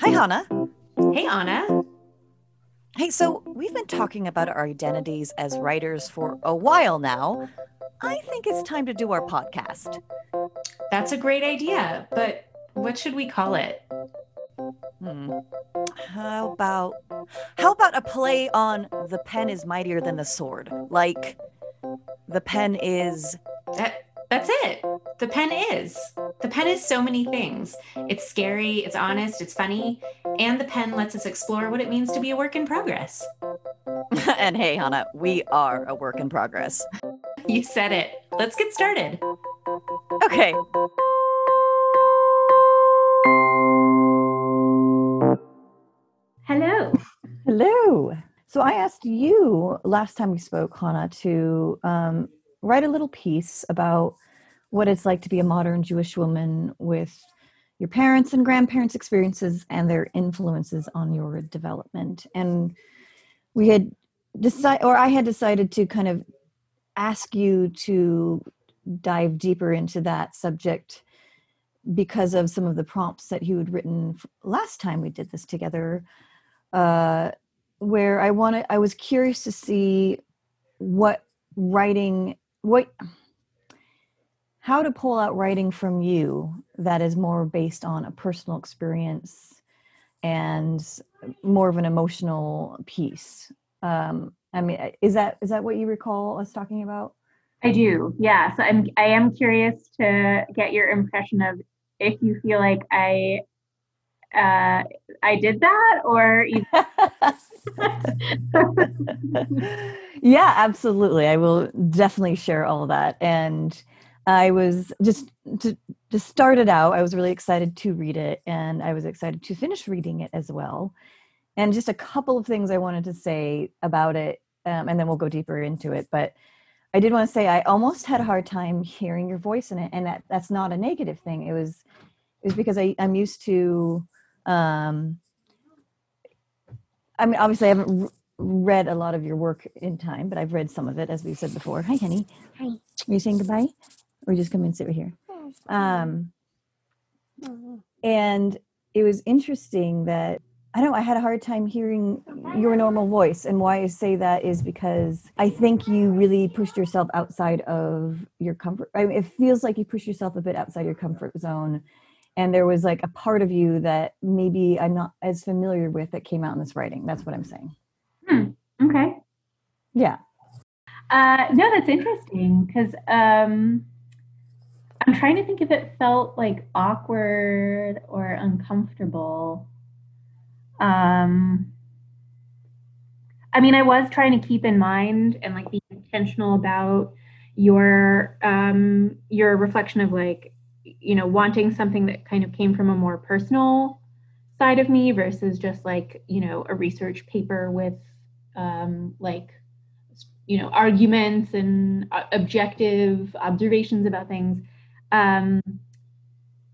Hi, Hana. Hey, Ana. Hey, so we've been talking about our identities as writers for a while now. I think it's time to do our podcast. That's a great idea, but what should we call it? Hmm. How about how about a play on the pen is mightier than the sword? Like the pen is That that's it. The pen is. The pen is so many things. It's scary, it's honest, it's funny, and the pen lets us explore what it means to be a work in progress. and hey, Hana, we are a work in progress. You said it. Let's get started. Okay. Hello. Hello. So I asked you last time we spoke, Hana, to um, write a little piece about what it's like to be a modern Jewish woman with your parents' and grandparents' experiences and their influences on your development. And we had decided, or I had decided to kind of ask you to dive deeper into that subject because of some of the prompts that you had written last time we did this together uh, where I wanted, I was curious to see what writing, what, how to pull out writing from you that is more based on a personal experience and more of an emotional piece. Um, I mean, is that is that what you recall us talking about? I do. Yeah. So I'm I am curious to get your impression of if you feel like I uh, I did that or you- yeah, absolutely. I will definitely share all of that. And I was just to, to start it out, I was really excited to read it and I was excited to finish reading it as well. And just a couple of things I wanted to say about it, um, and then we'll go deeper into it. But I did want to say I almost had a hard time hearing your voice in it, and that, that's not a negative thing. It was it was because I, I'm used to um, I mean, obviously, I haven't r- read a lot of your work in time, but I've read some of it, as we said before. Hi, honey. Hi. Are you saying goodbye? Or just come and sit right here? Um, and it was interesting that I don't know, I had a hard time hearing your normal voice. And why I say that is because I think you really pushed yourself outside of your comfort. I mean, it feels like you pushed yourself a bit outside your comfort zone. And there was like a part of you that maybe I'm not as familiar with that came out in this writing. That's what I'm saying. okay. Yeah. Uh, no, that's interesting because um, I'm trying to think if it felt like awkward or uncomfortable. Um, I mean, I was trying to keep in mind and like be intentional about your um, your reflection of like you know wanting something that kind of came from a more personal side of me versus just like you know a research paper with um, like you know arguments and uh, objective observations about things um,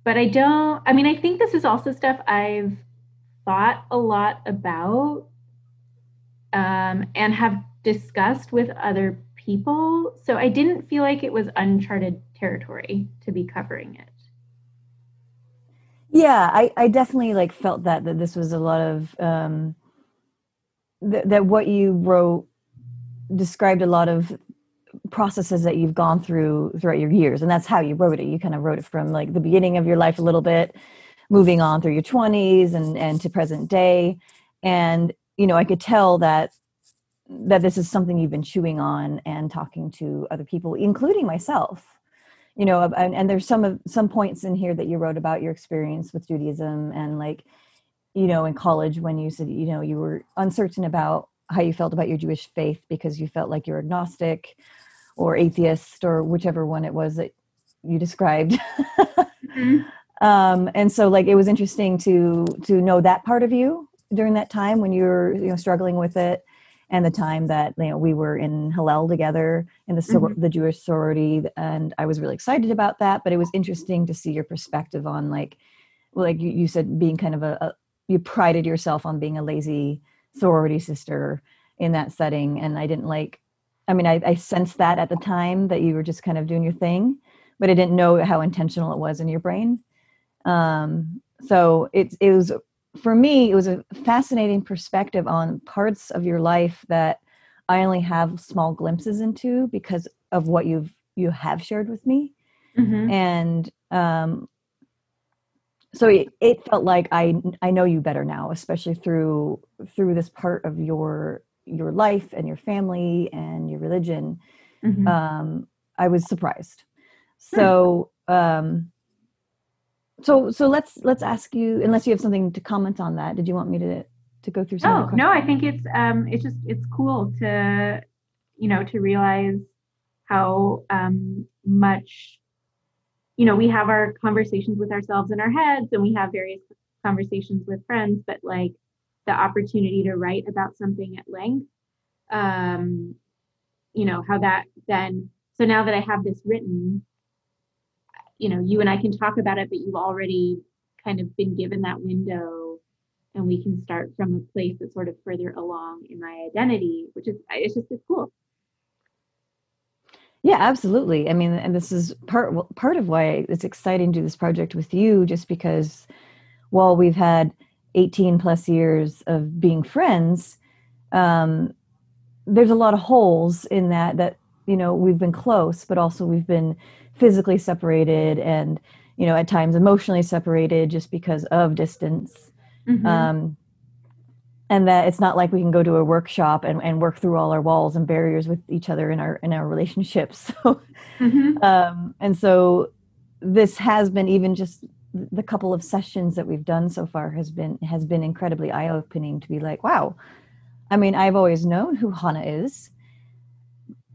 but i don't i mean i think this is also stuff i've thought a lot about um, and have discussed with other people. So i didn't feel like it was uncharted territory to be covering it. Yeah, I, I definitely like felt that that this was a lot of um th- that what you wrote described a lot of processes that you've gone through throughout your years and that's how you wrote it. You kind of wrote it from like the beginning of your life a little bit moving on through your 20s and and to present day. And you know i could tell that that this is something you've been chewing on and talking to other people including myself. You know and, and there's some of some points in here that you wrote about your experience with judaism and like you know in college when you said you know you were uncertain about how you felt about your jewish faith because you felt like you're agnostic or atheist or whichever one it was that you described um and so like it was interesting to to know that part of you during that time when you were you know struggling with it and the time that you know we were in Hillel together in the Mhm. the Jewish sorority, and I was really excited about that. But it was interesting to see your perspective on like, well, like you, you said, being kind of a, a you prided yourself on being a lazy sorority sister in that setting, and I didn't like. I mean, I, I sensed that at the time that you were just kind of doing your thing, but I didn't know how intentional it was in your brain. Um, so it it was for me, it was a fascinating perspective on parts of your life that I only have small glimpses into because of what you've you have shared with me, Mhm. and um, so it, it felt like I I know you better now, especially through through this part of your your life and your family and your religion. Mhm. Um, I was surprised. So um, so so let's let's ask you unless you have something to comment on that. Did you want me to to go through some? No, no, I think it's um it's just it's cool to you know to realize how um much you know we have our conversations with ourselves in our heads and we have various conversations with friends but like the opportunity to write about something at length um you know how that then so now that I have this written you know you and I can talk about it but you've already kind of been given that window and we can start from a place that's sort of further along in my identity, which is it's just it's cool. Yeah, absolutely. I mean, and this is part part of why it's exciting to do this project with you, just because while we've had 18 plus years of being friends, um, there's a lot of holes in that that you know we've been close, but also we've been physically separated and you know at times emotionally separated just because of distance. Mhm. um, and that it's not like we can go to a workshop and, and work through all our walls and barriers with each other in our in our relationships so Mhm. um, and so this has been even just the couple of sessions that we've done so far has been has been incredibly eye-opening to be like wow. I mean i've always known who hana is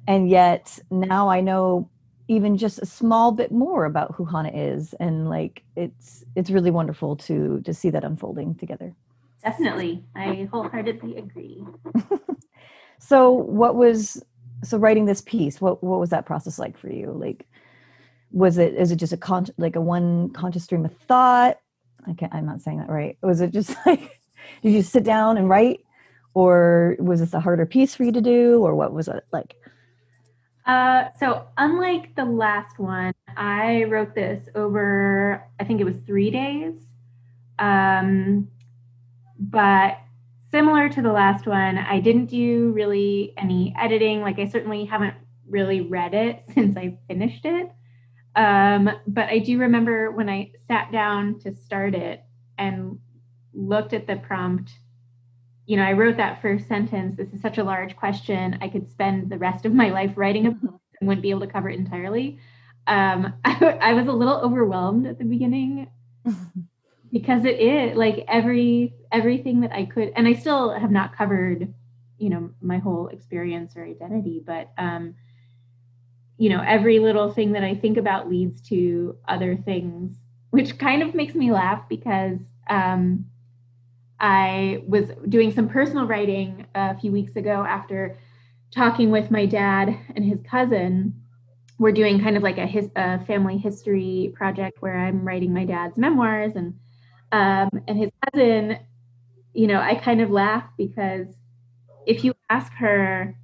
and yet now i know even just a small bit more about who hana is and like it's it's really wonderful to to see that unfolding together. Definitely, I wholeheartedly agree. so what was so writing this piece what what was that process like for you? Like was it is it just a con like a one conscious stream of thought can't i'm not saying that right was it just like did you sit down and write or was this a harder piece for you to do or what was it like Uh, so unlike the last one, I wrote this over I think it was three days. Um, but similar to the last one, I didn't do really any editing. Like I certainly haven't really read it since I finished it. Um, but I do remember when I sat down to start it and looked at the prompt. You know, I wrote that first sentence. This is such a large question. I could spend the rest of my life writing a book and wouldn't be able to cover it entirely. Um, I, I was a little overwhelmed at the beginning because it is like every everything that I could, and I still have not covered, you know, my whole experience or identity, but um, you know, every little thing that I think about leads to other things, which kind of makes me laugh because um, I was doing some personal writing a few weeks ago after talking with my dad and his cousin. We're doing kind of like a, his, a family history project where I'm writing my dad's memoirs and um, and his cousin. You know, I kind of laugh because if you ask her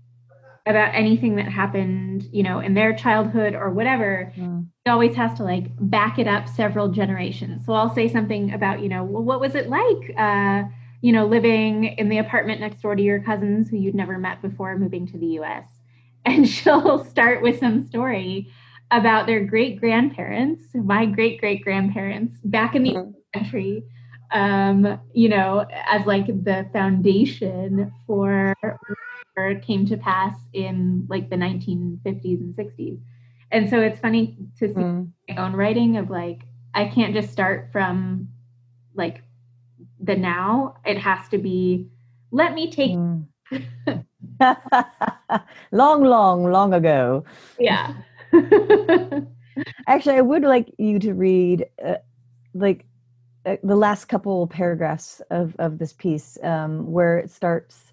about anything that happened, you know, in their childhood or whatever, Mm. it always has to like back it up several generations. So I'll say something about, you know, well, what was it like, uh, you know, living in the apartment next door to your cousins who you'd never met before moving to the US? And she'll start with some story about their great grandparents, my great great grandparents back in the Mhm. country, um, you know, as like the foundation for came to pass in like the 1950s and 60s. And so it's funny to see Mm. my own writing of like I can't just start from like the now. It has to be let me take Mm. long long long ago yeah. Actually, I would like you to read uh, like uh, the last couple paragraphs of of this piece um, where it starts.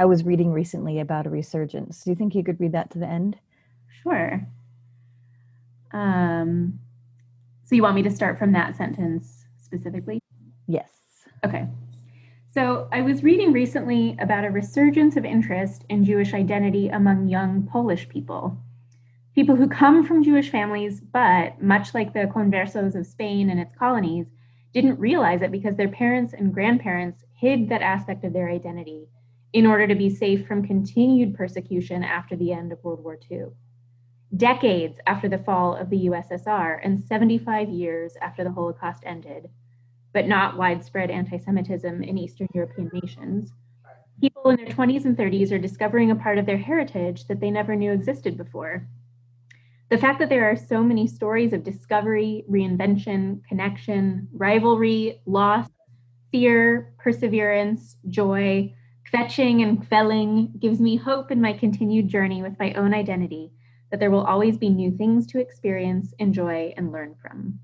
I was reading recently about a resurgence. Do you think you could read that to the end? sure. Um so you want me to start from that sentence specifically? Yes. Okay. So I was reading recently about a resurgence of interest in Jewish identity among young Polish people. People who come from Jewish families, but much like the conversos of Spain and its colonies, didn't realize it because their parents and grandparents hid that aspect of their identity in order to be safe from continued persecution after the end of World War II. Decades after the fall of the USSR and 75 years after the Holocaust ended, but not widespread anti Semitism in Eastern European nations, people in their 20s and 30s are discovering a part of their heritage that they never knew existed before. The fact that there are so many stories of discovery, reinvention, connection, rivalry, loss, fear, perseverance, joy, kvetching and kvelling gives me hope in my continued journey with my own identity that there will always be new things to experience, enjoy, and learn from.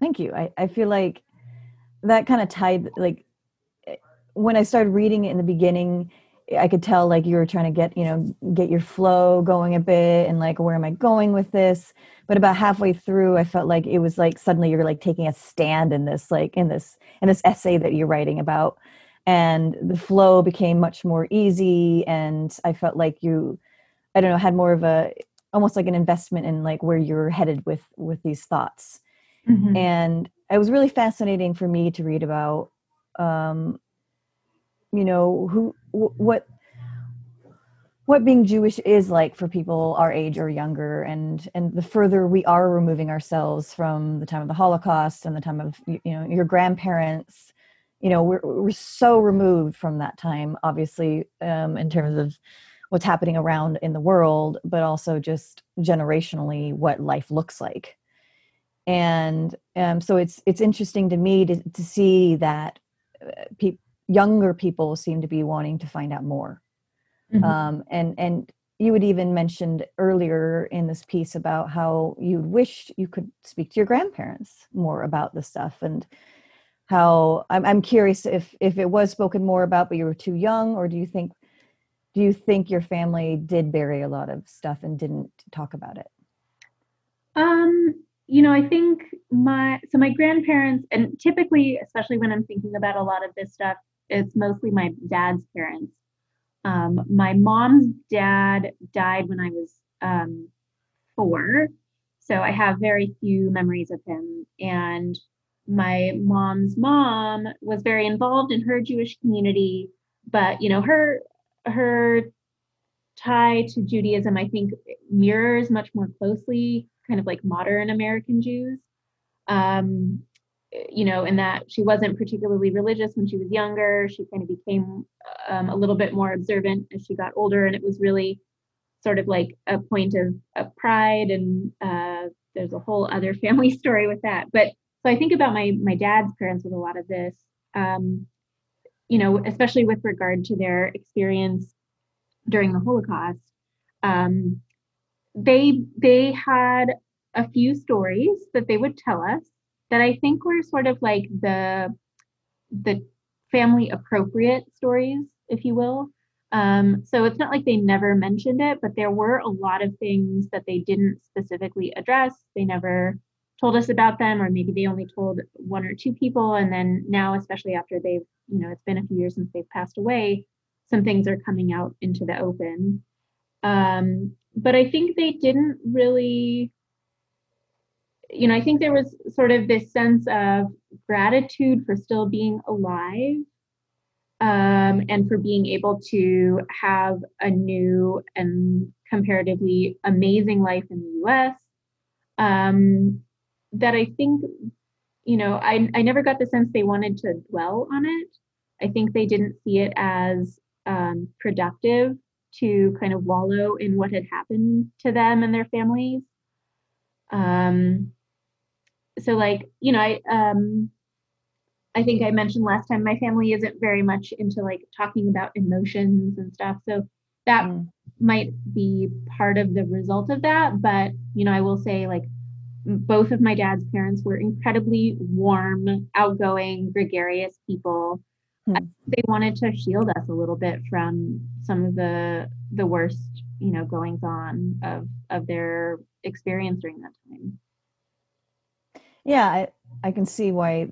Thank you. I, I feel like that kind of tied like when I started reading it in the beginning, I could tell like you were trying to get, you know, get your flow going a bit and like where am I going with this? But about halfway through I felt like it was like suddenly you're like taking a stand in this like in this in this essay that you're writing about and the flow became much more easy and I felt like you I don't know had more of a almost like an investment in like where you're headed with with these thoughts. Mm-hmm. And it was really fascinating for me to read about um you know who what what being jewish is like for people our age or younger and and the further we are removing ourselves from the time of the holocaust and the time of you know your grandparents you know we're we're so removed from that time obviously um in terms of what's happening around in the world but also just generationally what life looks like and um so it's it's interesting to me to to see that uh, people younger people seem to be wanting to find out more mm-hmm. um, and and you had even mentioned earlier in this piece about how you wished you could speak to your grandparents more about this stuff and how I'm, I'm curious if if it was spoken more about but you were too young or do you think do you think your family did bury a lot of stuff and didn't talk about it um you know i think my so my grandparents and typically especially when i'm thinking about a lot of this stuff it's mostly my dad's parents. Um, my mom's dad died when I was um, four, so I have very few memories of him. And my mom's mom was very involved in her Jewish community, but you know her her tie to Judaism, I think, mirrors much more closely kind of like modern American Jews. Um, you know, in that she wasn't particularly religious when she was younger. She kind of became um, a little bit more observant as she got older, and it was really sort of like a point of, of pride. And uh, there's a whole other family story with that. But so I think about my my dad's parents with a lot of this. Um, you know, especially with regard to their experience during the Holocaust. Um, they they had a few stories that they would tell us that I think were sort of like the the family appropriate stories, if you will. Um, so it's not like they never mentioned it, but there were a lot of things that they didn't specifically address. They never told us about them, or maybe they only told one or two people. And then now, especially after they've, you know, it's been a few years since they've passed away, some things are coming out into the open. Um, but I think they didn't really you know, I think there was sort of this sense of gratitude for still being alive um, and for being able to have a new and comparatively amazing life in the US. Um, that I think, you know, I, I never got the sense they wanted to dwell on it. I think they didn't see it as um, productive to kind of wallow in what had happened to them and their families. Um, so like you know i um i think i mentioned last time my family isn't very much into like talking about emotions and stuff so that mm. might be part of the result of that but you know i will say like both of my dad's parents were incredibly warm outgoing gregarious people. Mm. they wanted to shield us a little bit from some of the the worst you know goings on of of their experience during that time. Yeah I, I can see why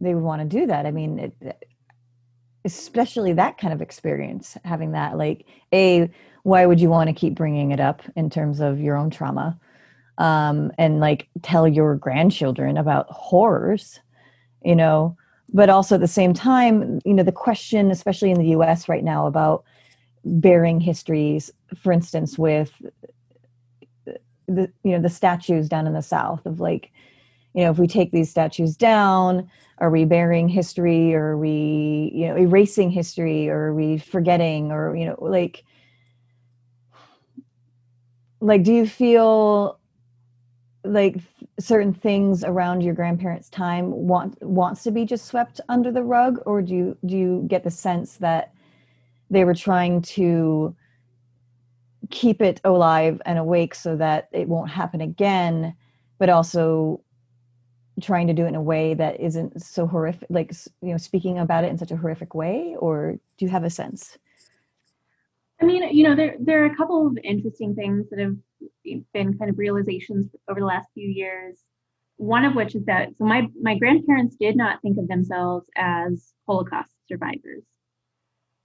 they would want to do that. I mean it, especially that kind of experience having that like a why would you want to keep bringing it up in terms of your own trauma um, and like tell your grandchildren about horrors you know? But also at the same time you know the question especially in the us right now about bearing histories for instance with the you know the statues down in the south of like you know if we take these statues down are we burying history? Or are we you know erasing history? Or are we forgetting? Or you know like like do you feel like certain things around your grandparents time want wants to be just swept under the rug? Or do you do you get the sense that they were trying to keep it alive and awake so that it won't happen again but also trying to do it in a way that isn't so horrific like you know speaking about it in such a horrific way? Or do you have a sense? I mean, you know, there there are a couple of interesting things that have been kind of realizations over the last few years. One of which is that so my my grandparents did not think of themselves as Holocaust survivors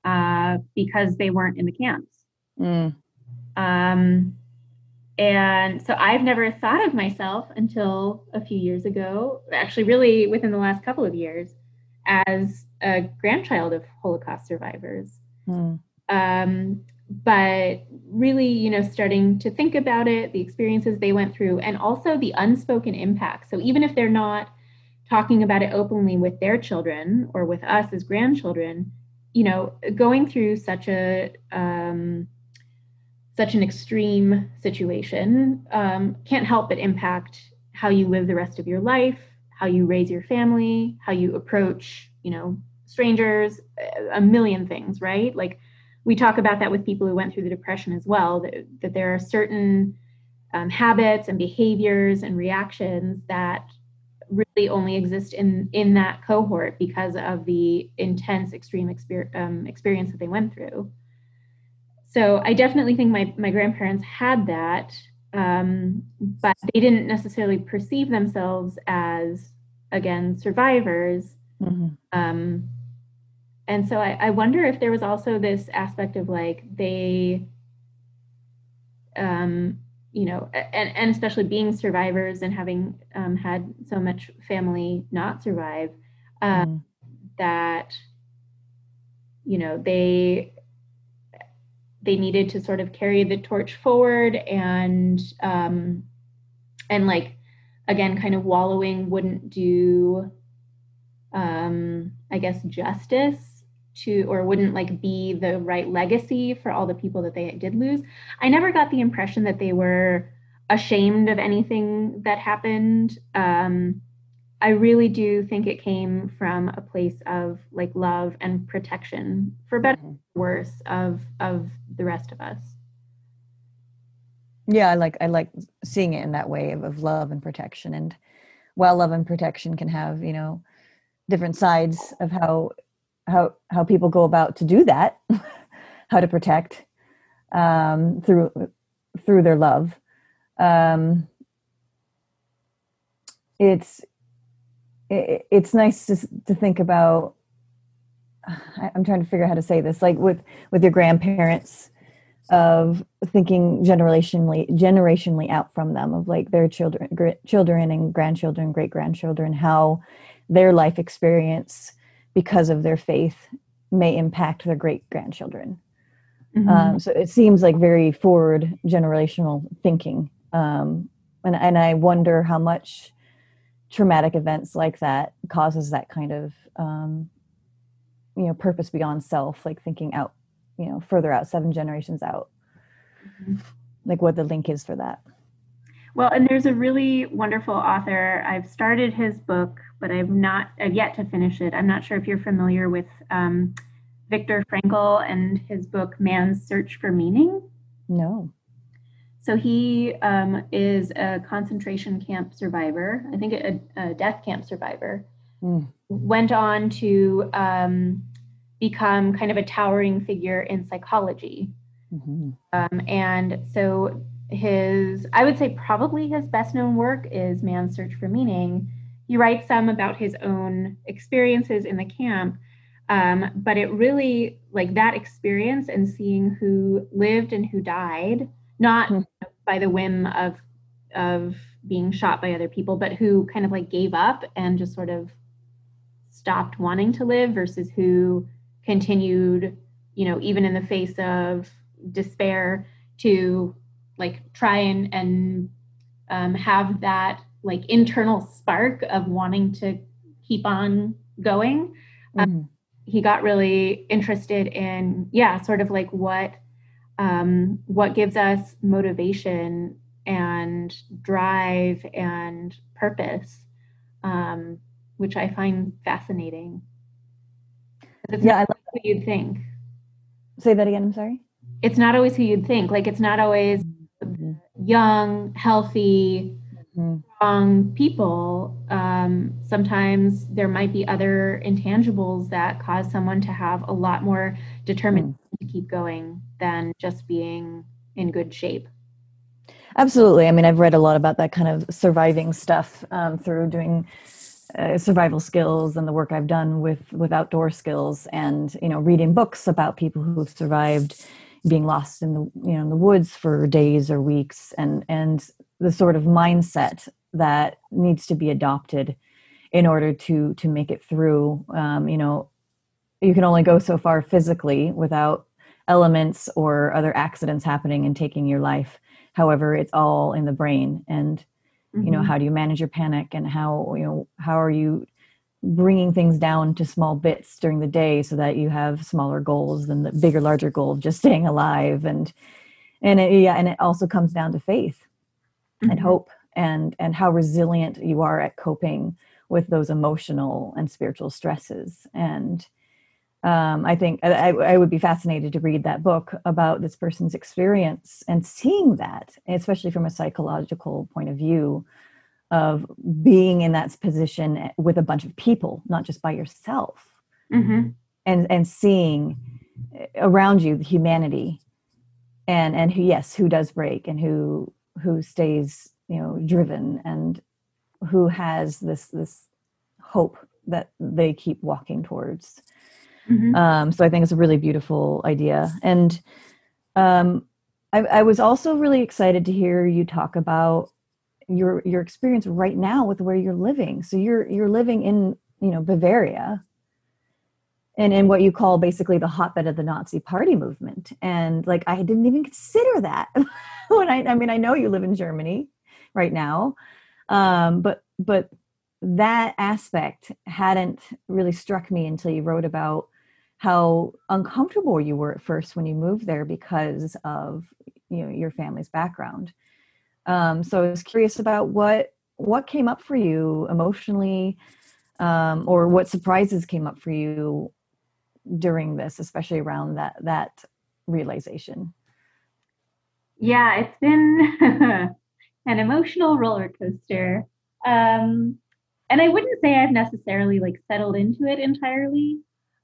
uh, because they weren't in the camps. Mm. Um, and so I've never thought of myself until a few years ago, actually, really within the last couple of years, as a grandchild of Holocaust survivors. Mm. Um, but really, you know, starting to think about it, the experiences they went through, and also the unspoken impact. So even if they're not talking about it openly with their children or with us as grandchildren, you know, going through such a um, such an extreme situation um, can't help but impact how you live the rest of your life, how you raise your family, how you approach, you know, strangers, a million things, right? Like we talk about that with people who went through the depression as well that, that there are certain um, habits and behaviors and reactions that really only exist in in that cohort because of the intense extreme exper- um, experience that they went through so i definitely think my, my grandparents had that um, but they didn't necessarily perceive themselves as again survivors mm-hmm. um, and so I, I wonder if there was also this aspect of like they um you know and, and especially being survivors and having um, had so much family not survive uh, mm. that you know they they needed to sort of carry the torch forward and um and like again kind of wallowing wouldn't do um i guess justice to or wouldn't like be the right legacy for all the people that they did lose. I never got the impression that they were ashamed of anything that happened. Um, i really do think it came from a place of like love and protection for better or worse of of the rest of us. Yeah i like i like seeing it in that way of, of love and protection. And while love and protection can have you know different sides of how how how people go about to do that, how to protect um, through through their love. Um, it's it, it's nice to to think about. I'm trying to figure out how to say this, like with with your grandparents, of thinking generationally generationally out from them of like their children children and grandchildren great grandchildren how their life experience because of their faith may impact their great grandchildren. Mm-hmm. Um, so it seems like very forward generational thinking. Um, and, and I wonder how much traumatic events like that causes that kind of, um, you know, purpose beyond self, like thinking out, you know, further out, seven generations out, mm-hmm. like what the link is for that. Well, and there's a really wonderful author. I've started his book but I've not I've yet to finish it. I'm not sure if you're familiar with um, Viktor Frankl and his book Man's Search for Meaning. No. So he um, is a concentration camp survivor. I think a, a death camp survivor. Mm. Went on to um, become kind of a towering figure in psychology. Mm-hmm. Um, and so his, I would say, probably his best known work is Man's Search for Meaning he writes some about his own experiences in the camp um, but it really like that experience and seeing who lived and who died not mm-hmm. by the whim of of being shot by other people, but who kind of like gave up and just sort of stopped wanting to live versus who continued, you know, even in the face of despair to like try and and um, have that like internal spark of wanting to keep on going. Mm-hmm. Um, he got really interested in yeah, sort of like what um, what gives us motivation and drive and purpose, um, which I find fascinating. It's yeah, I love who you'd think. Say that again. I'm sorry. It's not always who you'd think. Like it's not always mm-hmm. Young, healthy, mm-hmm. strong people. Um, sometimes there might be other intangibles that cause someone to have a lot more determination mm-hmm. to keep going than just being in good shape. Absolutely. I mean, I've read a lot about that kind of surviving stuff um, through doing uh, survival skills and the work I've done with with outdoor skills, and you know, reading books about people who've survived being lost in the you know in the woods for days or weeks, and and the sort of mindset that needs to be adopted in order to to make it through. Um, you know, you can only go so far physically without elements or other accidents happening and taking your life however it's all in the brain and mm-hmm. you know mm-hmm. how do you manage your panic and how you know how are you bringing things down to small bits during the day so that you have smaller goals than the bigger larger goal of just staying alive and and it, yeah and it also comes down to faith mm-hmm. and hope and and how resilient you are at coping with those emotional and spiritual stresses and um, I think I, I, would be fascinated to read that book about this person's experience and seeing that, especially from a psychological point of view, of being in that position with a bunch of people, not just by yourself, mm-hmm. and and seeing around you the humanity, and and who yes, who does break and who who stays you know driven and who has this this hope that they keep walking towards Mm-hmm. Um, so I think it's a really beautiful idea. And um, I, I, was also really excited to hear you talk about your your experience right now with where you're living. So you're you're living in you know Bavaria, and in what you call basically the hotbed of the Nazi Party movement. And like I didn't even consider that when I I mean I know you live in Germany right now, um, but but that aspect hadn't really struck me until you wrote about how uncomfortable you were at first when you moved there because of you know your family's background um, so i was curious about what what came up for you emotionally um, or what surprises came up for you during this especially around that that realization? Yeah it's been an emotional roller coaster. Um, and i wouldn't say i've necessarily like settled into it entirely.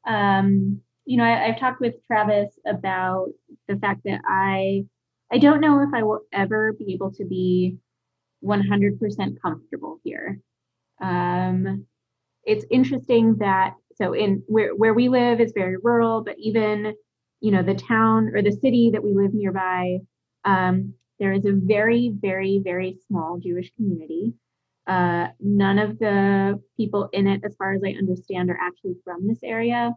Um, you know, I, I've talked with Travis about the fact that I I don't know if I will ever be able to be 100% comfortable here. Um, it's interesting that so in where where we live is very rural, but even you know the town or the city that we live nearby, um, there is a very very very small Jewish community. Uh, none of the people in it, as far as I understand, are actually from this area.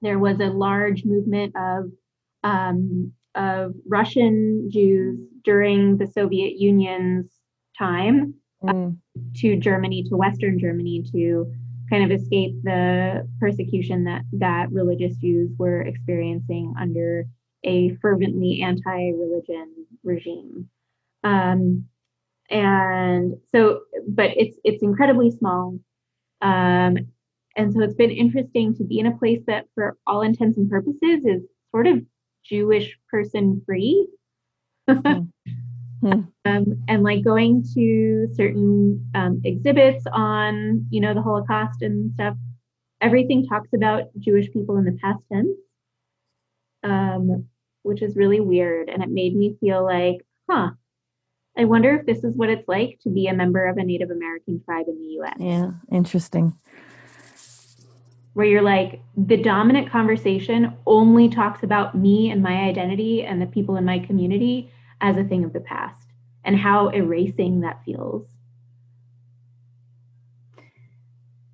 There was a large movement of um, of Russian Jews during the Soviet Union's time mm. uh, to Germany, to Western Germany, to kind of escape the persecution that that religious Jews were experiencing under a fervently anti-religion regime. Um, and so but it's it's incredibly small um, and so it's been interesting to be in a place that for all intents and purposes is sort of jewish person free mm. um, and like going to certain um, exhibits on you know the holocaust and stuff everything talks about jewish people in the past tense um, which is really weird and it made me feel like huh I wonder if this is what it's like to be a member of a Native American tribe in the US. Yeah, interesting. Where you're like, the dominant conversation only talks about me and my identity and the people in my community as a thing of the past. and how erasing that feels.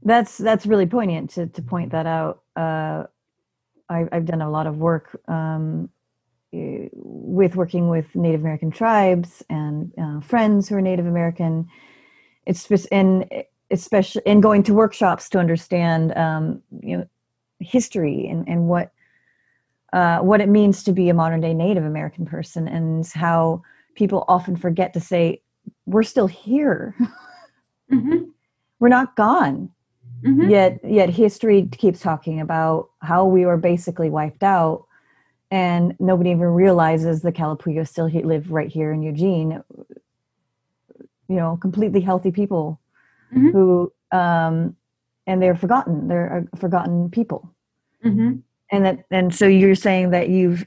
That's that's really poignant to to point that out. Uh, I, I've done a lot of work um, eh, with working with Native American tribes and uh, friends who are Native American. It's just and especially in going to workshops to understand um, you know history and and what uh, what it means to be a modern day Native American person and how people often forget to say we're still here. Mm-hmm. we're not gone. Mm-hmm. Yet, yet history keeps talking about how we were basically wiped out, and nobody even realizes the Kalapuya still live right here in Eugene. You know, completely healthy people mm-hmm. who, um, and they're forgotten. They're forgotten people. Mm-hmm. And that, and so you're saying that you've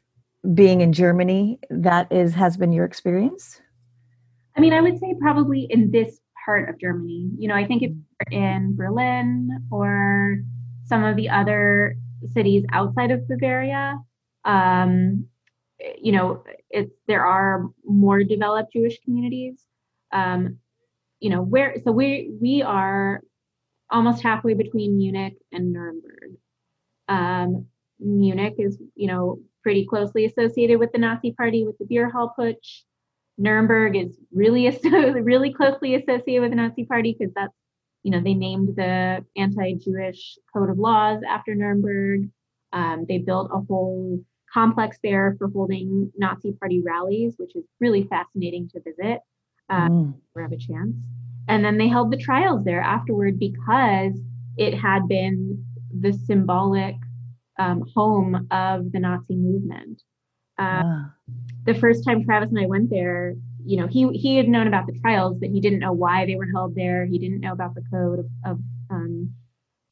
being in Germany, that is has been your experience. I mean, I would say probably in this part of Germany. You know, I think if you're in Berlin or some of the other cities outside of Bavaria, um, you know, it's there are more developed Jewish communities. Um, you know, where so we we are almost halfway between Munich and Nuremberg. Um, Munich is, you know, pretty closely associated with the Nazi Party with the beer hall putsch. Nuremberg is really really closely associated with the Nazi Party because that's you know they named the anti-Jewish code of laws after Nuremberg. Um, they built a whole complex there for holding Nazi Party rallies, which is really fascinating to visit. Um, mm. Or have a chance. And then they held the trials there afterward because it had been the symbolic um, home of the Nazi movement. Uh, The first time Travis and I went there, you know, he he had known about the trials, but he didn't know why they were held there. He didn't know about the code of, of um,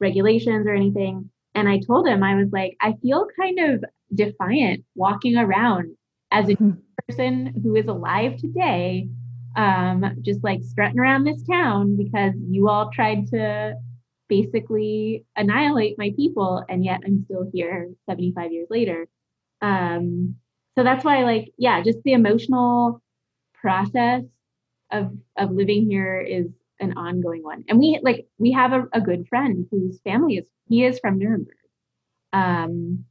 regulations or anything. And I told him, I was like, I feel kind of defiant walking around as a hmm. person who is alive today, um, just like strutting around this town because you all tried to basically annihilate my people and yet i'm still here 75 years later. Um, so that's why like yeah just the emotional process of of living here is an ongoing one. And we like we have a, a good friend whose family is he is from nuremberg. Um,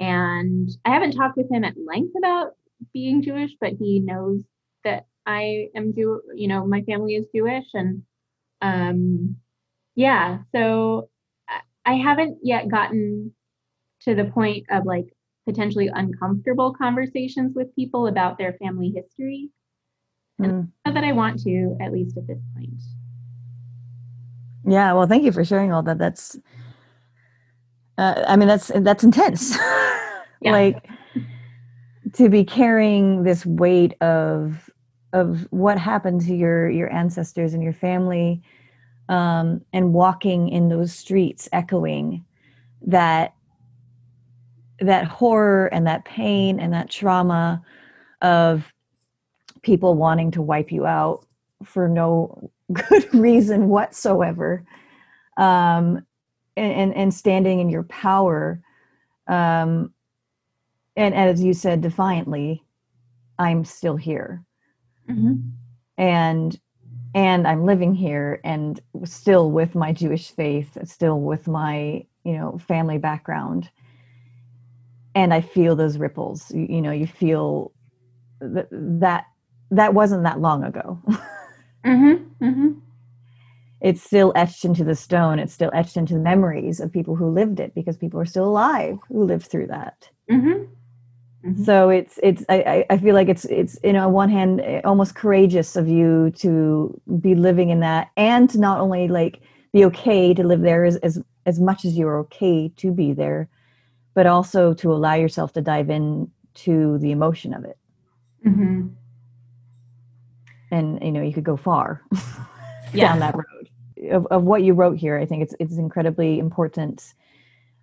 and i haven't talked with him at length about being jewish but he knows that i am jew you know my family is jewish and um yeah so i haven't yet gotten to the point of like potentially uncomfortable conversations with people about their family history. And mm. that i want to at least at this point. Yeah well thank you for sharing all that. That's uh, i mean that's that's intense. Like to be carrying this weight of of what happened to your your ancestors and your family um, and walking in those streets echoing that that horror and that pain and that trauma of people wanting to wipe you out for no good reason whatsoever um, and, and, and standing in your power um, and as you said defiantly i'm still here mm-hmm. and and I'm living here and still with my Jewish faith, still with my, you know, family background. And I feel those ripples. You, you know, you feel that that that wasn't that long ago. mm-hmm, mm-hmm. It's still etched into the stone. It's still etched into the memories of people who lived it because people are still alive who lived through that. Mm-hmm. Mm-hmm. So it's it's I, I feel like it's it's you know on one hand eh, almost courageous of you to be living in that and to not only like be okay to live there as as, as much as you're okay to be there, but also to allow yourself to dive in to the emotion of it. Mm-hmm. And you know you could go far yeah. down that road of, of what you wrote here. I think it's it's incredibly important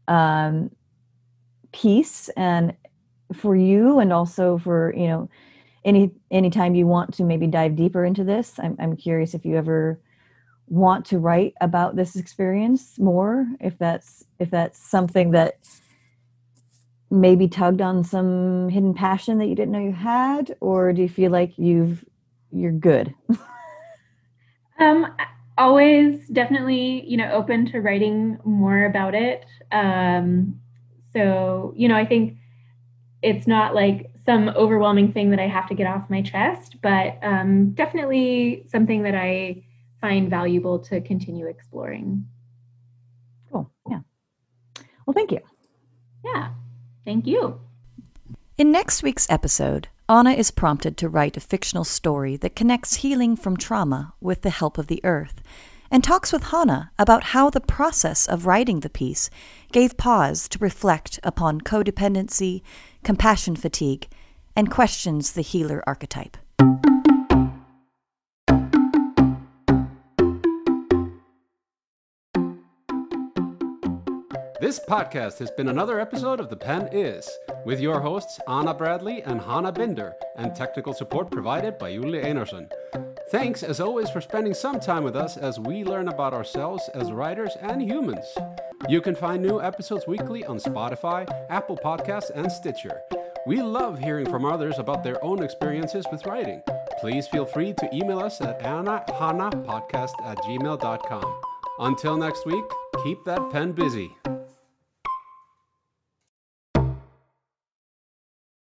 um, piece and for you and also for you know any anytime you want to maybe dive deeper into this i'm, I'm curious if you ever want to write about this experience more if that's if that's something that maybe tugged on some hidden passion that you didn't know you had or do you feel like you've you're good? Um, always definitely, you know, open to writing more about it. Um, so, you know, I think it's not like some overwhelming thing that I have to get off my chest, but um, definitely something that I find valuable to continue exploring. Cool. Yeah. Well, thank you. Yeah. Thank you. In next week's episode, Ana is prompted to write a fictional story that connects healing from trauma with the help of the earth, and talks with Hana about how the process of writing the piece gave pause to reflect upon codependency, compassion fatigue, and questions the healer archetype. This podcast has been another episode of The Pen Is, with your hosts Ana Bradley and Hana Binder, and technical support provided by Julie Einarsson. Thanks, as always, for spending some time with us as we learn about ourselves as writers and humans. You can find new episodes weekly on Spotify, Apple Podcasts, and Stitcher. We love hearing from others about their own experiences with writing. Please feel free to email us at annahannapodcast at gmail.com. Until next week, keep that pen busy.